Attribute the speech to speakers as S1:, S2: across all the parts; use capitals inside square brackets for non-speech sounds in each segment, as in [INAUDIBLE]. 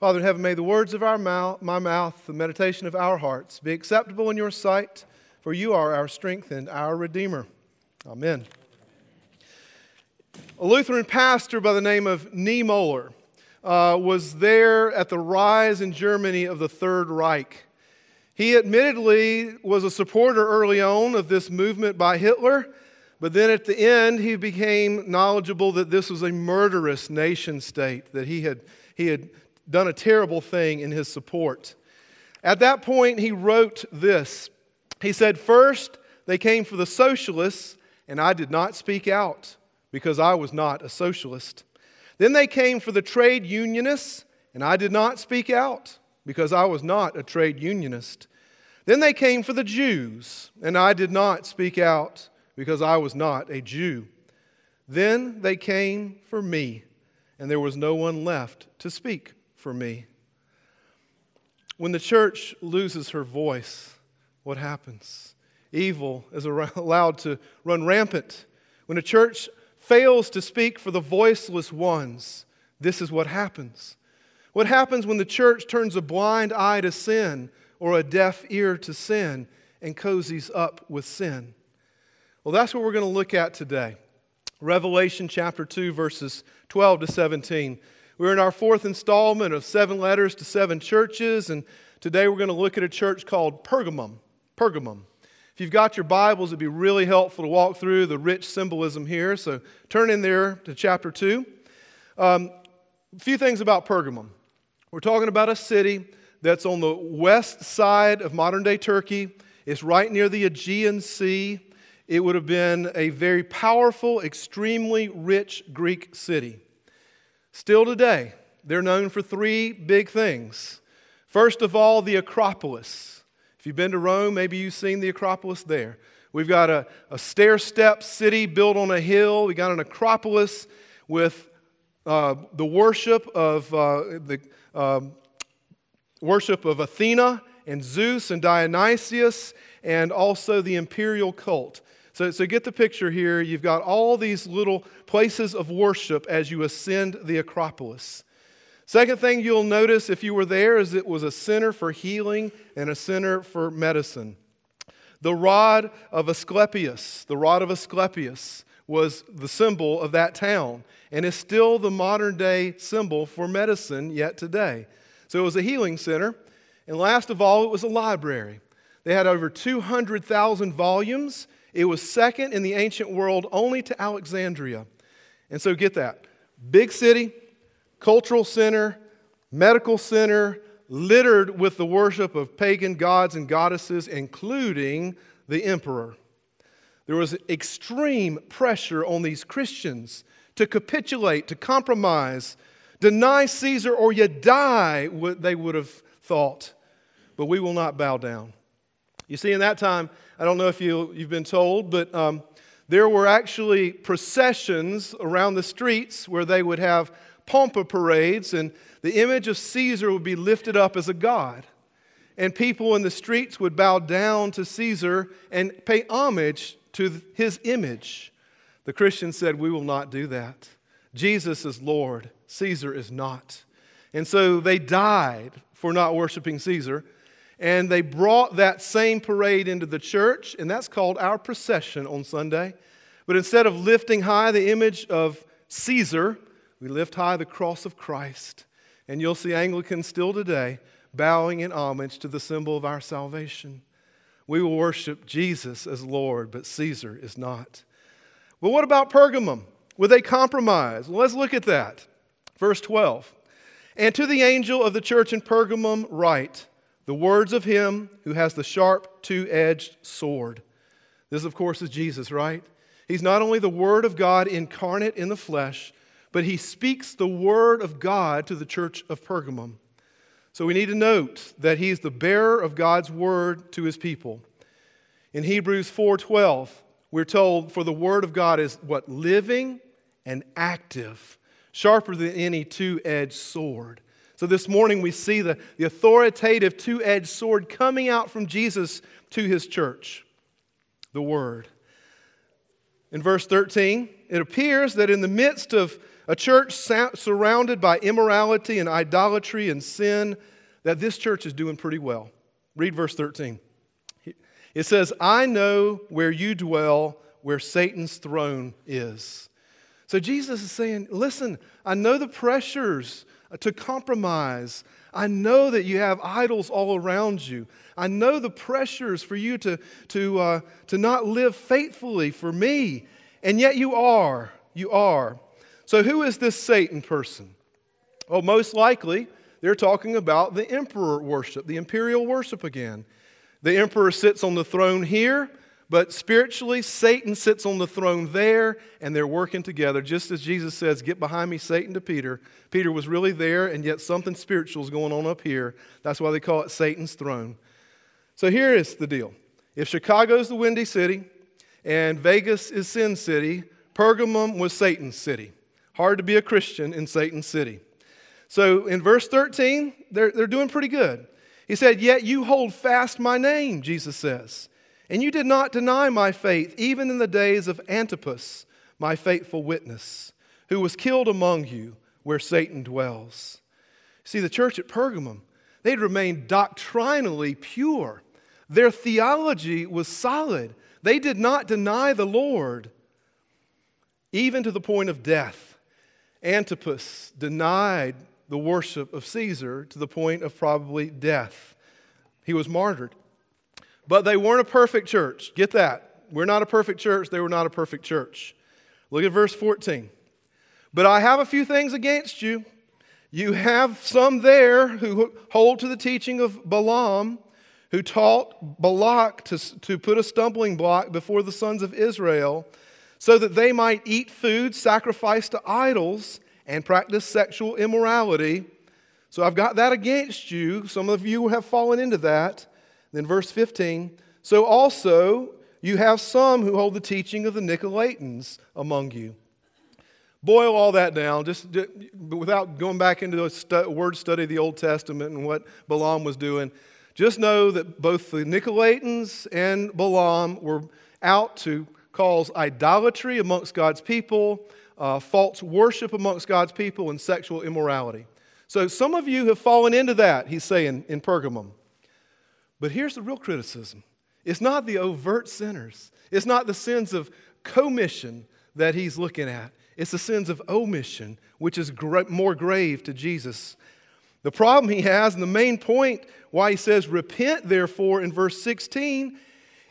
S1: Father in heaven, may the words of our mouth, my mouth, the meditation of our hearts be acceptable in your sight, for you are our strength and our Redeemer. Amen. A Lutheran pastor by the name of Niemöller uh, was there at the rise in Germany of the Third Reich. He admittedly was a supporter early on of this movement by Hitler, but then at the end he became knowledgeable that this was a murderous nation state, that he had, he had done a terrible thing in his support. At that point, he wrote this. He said, First, they came for the socialists, and I did not speak out because I was not a socialist. Then they came for the trade unionists, and I did not speak out because I was not a trade unionist. Then they came for the Jews, and I did not speak out because I was not a Jew. Then they came for me, and there was no one left to speak for me. When the church loses her voice, what happens? Evil is [LAUGHS] allowed to run rampant. When a church fails to speak for the voiceless ones, this is what happens. What happens when the church turns a blind eye to sin or a deaf ear to sin and cozies up with sin? Well, that's what we're going to look at today. Revelation chapter 2, verses 12 to 17. We're in our fourth installment of seven letters to seven churches, and today we're going to look at a church called Pergamum. Pergamum. If you've got your Bibles, it'd be really helpful to walk through the rich symbolism here. So turn in there to chapter 2. Um, a few things about Pergamum. We're talking about a city that's on the west side of modern day Turkey. It's right near the Aegean Sea. It would have been a very powerful, extremely rich Greek city. Still today, they're known for three big things. First of all, the Acropolis. If you've been to Rome, maybe you've seen the Acropolis there. We've got a, a stair step city built on a hill. We got an Acropolis with uh, the worship of uh, the um, worship of Athena and Zeus and Dionysius, and also the imperial cult. So, so get the picture here. You've got all these little places of worship as you ascend the Acropolis. Second thing you'll notice if you were there is it was a center for healing and a center for medicine. The rod of Asclepius, the rod of Asclepius, was the symbol of that town and is still the modern day symbol for medicine yet today. So it was a healing center. And last of all, it was a library. They had over 200,000 volumes it was second in the ancient world only to Alexandria. And so get that big city, cultural center, medical center, littered with the worship of pagan gods and goddesses, including the emperor. There was extreme pressure on these Christians to capitulate, to compromise, deny Caesar, or you die, they would have thought. But we will not bow down. You see, in that time, I don't know if you, you've been told, but um, there were actually processions around the streets where they would have pompa parades, and the image of Caesar would be lifted up as a god. And people in the streets would bow down to Caesar and pay homage to his image. The Christians said, We will not do that. Jesus is Lord, Caesar is not. And so they died for not worshiping Caesar and they brought that same parade into the church, and that's called our procession on Sunday. But instead of lifting high the image of Caesar, we lift high the cross of Christ. And you'll see Anglicans still today bowing in homage to the symbol of our salvation. We will worship Jesus as Lord, but Caesar is not. But what about Pergamum? Would they compromise? Well, let's look at that. Verse 12. And to the angel of the church in Pergamum, write the words of him who has the sharp, two edged sword. This, of course, is Jesus, right? He's not only the Word of God incarnate in the flesh, but he speaks the Word of God to the church of Pergamum. So we need to note that he's the bearer of God's Word to his people. In Hebrews 4:12, we're told, For the Word of God is what? Living and active, sharper than any two edged sword so this morning we see the, the authoritative two edged sword coming out from Jesus to his church the Word. In verse 13, it appears that in the midst of, a church surrounded by immorality and idolatry and sin, that this church is doing pretty well. Read verse 13. It says, I know where you dwell, where Satan's throne is. So Jesus is saying, Listen, I know the pressures to compromise. I know that you have idols all around you. I know the pressures for you to, to, uh, to not live faithfully for me. And yet you are. You are. So, who is this Satan person? Well, most likely, they're talking about the emperor worship, the imperial worship again. The emperor sits on the throne here, but spiritually, Satan sits on the throne there, and they're working together. Just as Jesus says, Get behind me, Satan, to Peter. Peter was really there, and yet something spiritual is going on up here. That's why they call it Satan's throne. So here is the deal if Chicago's the Windy City and Vegas is Sin City, Pergamum was Satan's city. Hard to be a Christian in Satan's city. So in verse 13, they're, they're doing pretty good. He said, Yet you hold fast my name, Jesus says, and you did not deny my faith, even in the days of Antipas, my faithful witness, who was killed among you where Satan dwells. See, the church at Pergamum, they'd remained doctrinally pure. Their theology was solid. They did not deny the Lord, even to the point of death. Antipas denied the worship of Caesar to the point of probably death. He was martyred. But they weren't a perfect church. Get that. We're not a perfect church. They were not a perfect church. Look at verse 14. But I have a few things against you. You have some there who hold to the teaching of Balaam, who taught Balak to, to put a stumbling block before the sons of Israel, so that they might eat food sacrificed to idols and practice sexual immorality. So I've got that against you. Some of you have fallen into that. Then, verse 15 so also you have some who hold the teaching of the Nicolaitans among you. Boil all that down, just, without going back into the word study of the Old Testament and what Balaam was doing. Just know that both the Nicolaitans and Balaam were out to cause idolatry amongst God's people uh, false worship amongst God's people, and sexual immorality. So some of you have fallen into that, he's saying in Pergamum. But here's the real criticism it's not the overt sinners, it's not the sins of commission that he's looking at, it's the sins of omission, which is more grave to Jesus. The problem he has, and the main point why he says, Repent, therefore, in verse 16,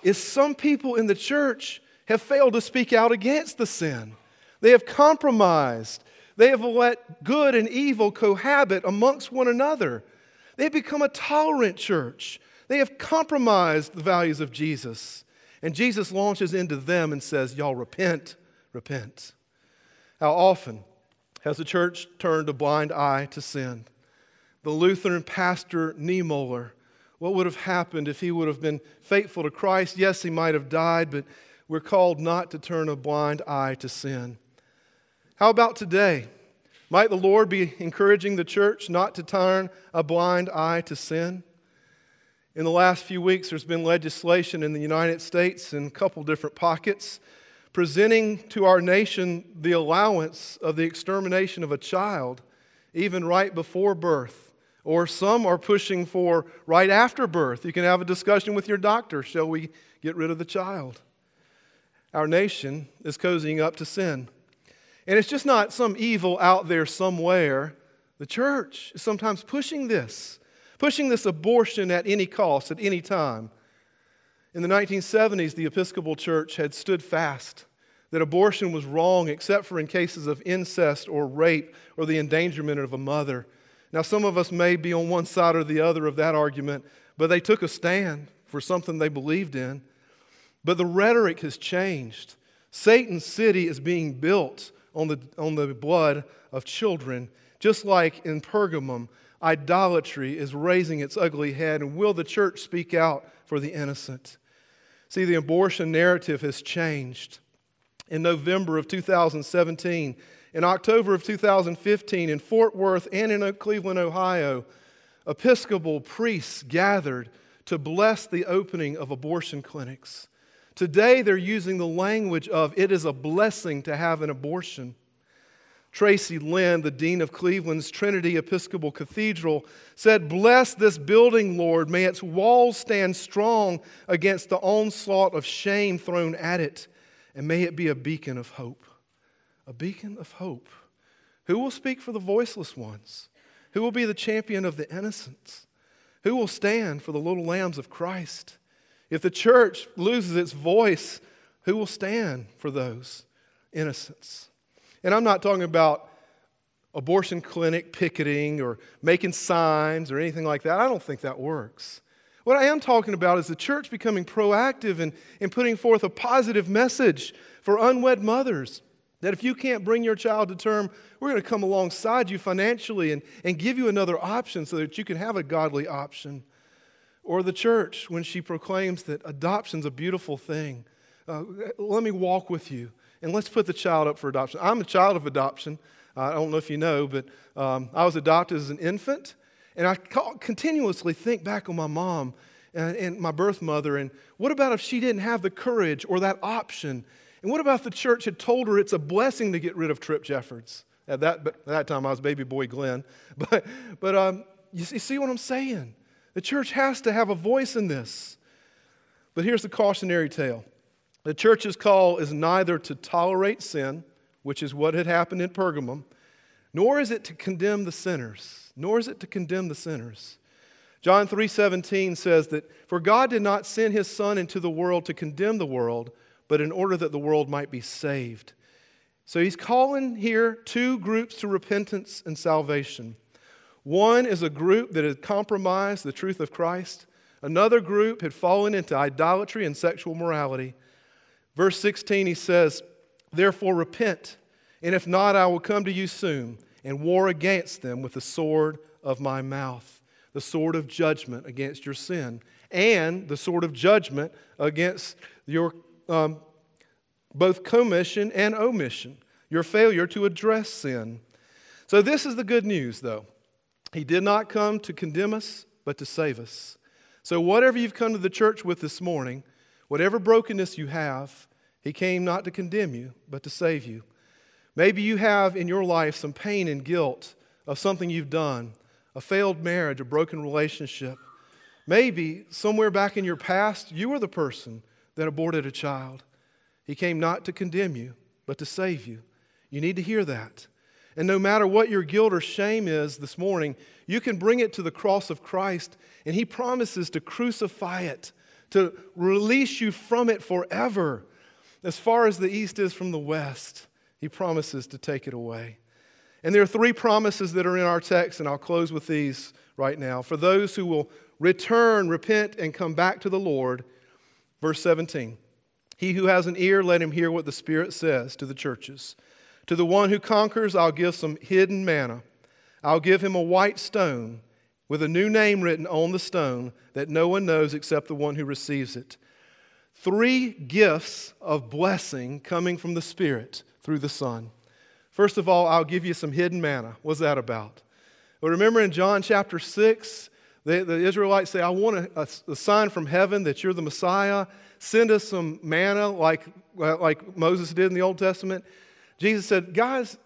S1: is some people in the church have failed to speak out against the sin. They have compromised. They have let good and evil cohabit amongst one another. They've become a tolerant church. They have compromised the values of Jesus. And Jesus launches into them and says, Y'all repent, repent. How often has the church turned a blind eye to sin? The Lutheran pastor Niemöller, what would have happened if he would have been faithful to Christ? Yes, he might have died, but we're called not to turn a blind eye to sin. How about today? Might the Lord be encouraging the church not to turn a blind eye to sin? In the last few weeks, there's been legislation in the United States in a couple different pockets presenting to our nation the allowance of the extermination of a child, even right before birth. Or some are pushing for right after birth. You can have a discussion with your doctor shall we get rid of the child? Our nation is cozying up to sin. And it's just not some evil out there somewhere. The church is sometimes pushing this, pushing this abortion at any cost, at any time. In the 1970s, the Episcopal Church had stood fast that abortion was wrong except for in cases of incest or rape or the endangerment of a mother. Now, some of us may be on one side or the other of that argument, but they took a stand for something they believed in. But the rhetoric has changed. Satan's city is being built on the, on the blood of children. Just like in Pergamum, idolatry is raising its ugly head. And will the church speak out for the innocent? See, the abortion narrative has changed. In November of 2017, in October of 2015, in Fort Worth and in Cleveland, Ohio, Episcopal priests gathered to bless the opening of abortion clinics. Today, they're using the language of it is a blessing to have an abortion. Tracy Lind, the Dean of Cleveland's Trinity Episcopal Cathedral, said, Bless this building, Lord. May its walls stand strong against the onslaught of shame thrown at it, and may it be a beacon of hope. A beacon of hope. Who will speak for the voiceless ones? Who will be the champion of the innocents? Who will stand for the little lambs of Christ? If the church loses its voice, who will stand for those innocents? And I'm not talking about abortion clinic picketing or making signs or anything like that. I don't think that works. What I am talking about is the church becoming proactive and, and putting forth a positive message for unwed mothers. That if you can't bring your child to term, we're going to come alongside you financially and, and give you another option so that you can have a godly option. Or the church, when she proclaims that adoption's a beautiful thing, uh, let me walk with you and let's put the child up for adoption. I'm a child of adoption. I don't know if you know, but um, I was adopted as an infant. And I continuously think back on my mom and, and my birth mother. And what about if she didn't have the courage or that option? And what about if the church had told her it's a blessing to get rid of Trip Jeffords? At that, at that time, I was baby boy Glenn. [LAUGHS] But, but um, you see what I'm saying? The church has to have a voice in this. But here's the cautionary tale the church's call is neither to tolerate sin, which is what had happened in Pergamum, nor is it to condemn the sinners, nor is it to condemn the sinners. John 3:17 says that for God did not send his son into the world to condemn the world, but in order that the world might be saved. So he's calling here two groups to repentance and salvation. One is a group that had compromised the truth of Christ. Another group had fallen into idolatry and sexual morality. Verse 16, he says, Therefore repent, and if not, I will come to you soon and war against them with the sword of my mouth, the sword of judgment against your sin, and the sword of judgment against your um, both commission and omission, your failure to address sin. So, this is the good news, though. He did not come to condemn us, but to save us. So, whatever you've come to the church with this morning, whatever brokenness you have, he came not to condemn you, but to save you. Maybe you have in your life some pain and guilt of something you've done, a failed marriage, a broken relationship. Maybe somewhere back in your past, you were the person that aborted a child. He came not to condemn you, but to save you. You need to hear that. And no matter what your guilt or shame is this morning, you can bring it to the cross of Christ, and He promises to crucify it, to release you from it forever. As far as the east is from the west, he promises to take it away. And there are three promises that are in our text, and I'll close with these right now. For those who will return, repent, and come back to the Lord, verse 17 He who has an ear, let him hear what the Spirit says to the churches. To the one who conquers, I'll give some hidden manna. I'll give him a white stone with a new name written on the stone that no one knows except the one who receives it three gifts of blessing coming from the Spirit through the Son. First of all, I'll give you some hidden manna. What's that about? Well, remember in John chapter 6, the, the Israelites say, I want a, a, sign from heaven that you're the Messiah. Send us some manna like, uh, like Moses did in the Old Testament. Jesus said, Guys,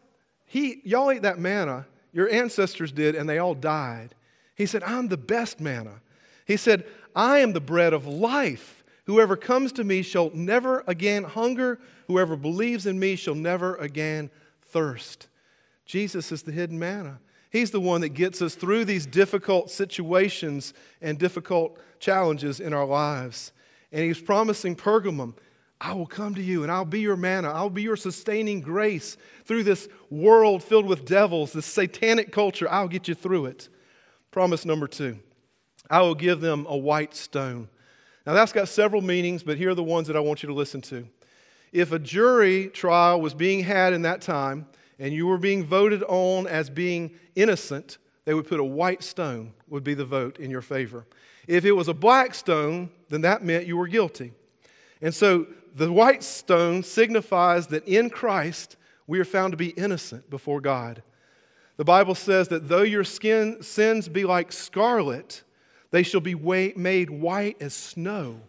S1: he, y'all ate that manna. Your ancestors did, and they all died. He said, I'm the best manna. He said, I am the bread of life. Whoever comes to me shall never again hunger. Whoever believes in me shall never again thirst. Jesus is the hidden manna. He's the one that gets us through these difficult situations and difficult challenges in our lives. And he's promising Pergamum, I will come to you and I'll be your manna. I'll be your sustaining grace through this world filled with devils, this satanic culture. I'll get you through it. Promise number two I will give them a white stone. Now, that's got several meanings, but here are the ones that I want you to listen to. If a jury trial was being had in that time and you were being voted on as being innocent, they would put a white stone, would be the vote in your favor. If it was a black stone, then that meant you were guilty. And so the white stone signifies that in Christ we are found to be innocent before God. The Bible says that though your skin, sins be like scarlet, they shall be made white as snow.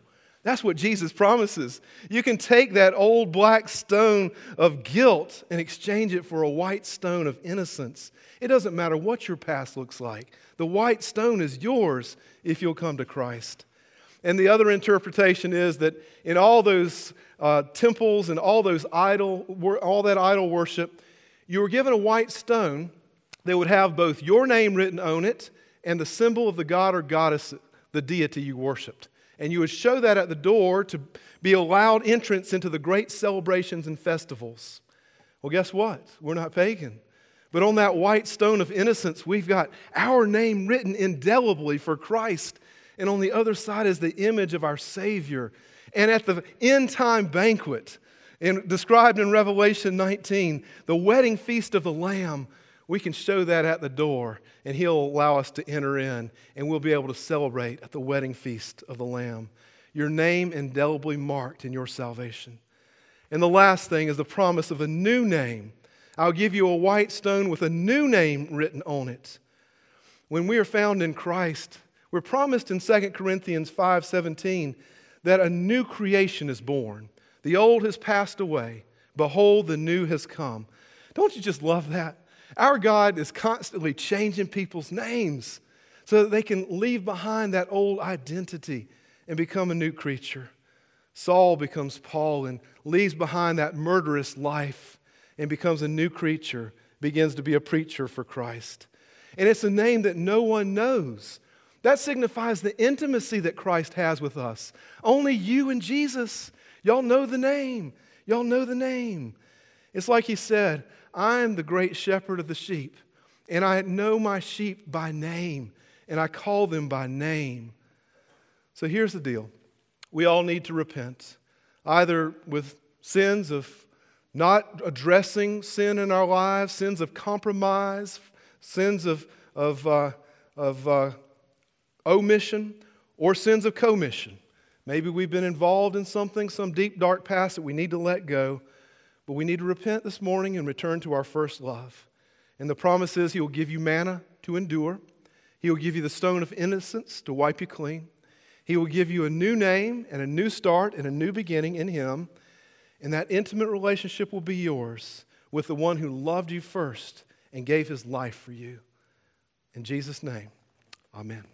S1: That's what Jesus promises. You can take that old black stone of guilt and exchange it for a white stone of innocence. It doesn't matter what your past looks like, the white stone is yours if you'll come to Christ. And the other interpretation is that in all those uh, temples and all those idol, all that idol worship, you were given a white stone that would have both your name written on it and the symbol of the god or goddess, the deity you worshiped. And you would show that at the door to be allowed entrance into the great celebrations and festivals. Well, guess what? We're not pagan. But on that white stone of innocence, we've got our name written indelibly for Christ. And on the other side is the image of our Savior. And at the end time banquet, in, described in Revelation 19, the wedding feast of the Lamb, we can show that at the door, and He'll allow us to enter in, and we'll be able to celebrate at the wedding feast of the Lamb. Your name indelibly marked in your salvation. And the last thing is the promise of a new name. I'll give you a white stone with a new name written on it. When we are found in Christ, we're promised in 2 Corinthians 5:17 that a new creation is born. The old has passed away. Behold, the new has come. Don't you just love that? Our God is constantly changing people's names so that they can leave behind that old identity and become a new creature. Saul becomes Paul and leaves behind that murderous life and becomes a new creature, begins to be a preacher for Christ. And it's a name that no one knows. That signifies the intimacy that Christ has with us. Only you and Jesus. Y'all know the name. Y'all know the name. It's like he said, I am the great shepherd of the sheep, and I know my sheep by name, and I call them by name. So here's the deal we all need to repent, either with sins of not addressing sin in our lives, sins of compromise, sins of, of, uh, of uh, omission, or sins of commission. Maybe we've been involved in something, some deep, dark past that we need to let go. But we need to repent this morning and return to our first love. And the promise is He will give you manna to endure, He will give you the stone of innocence to wipe you clean. He will give you a new name and a new start and a new beginning in Him. And that intimate relationship will be yours with the one who loved you first and gave His life for you. In Jesus' name, amen.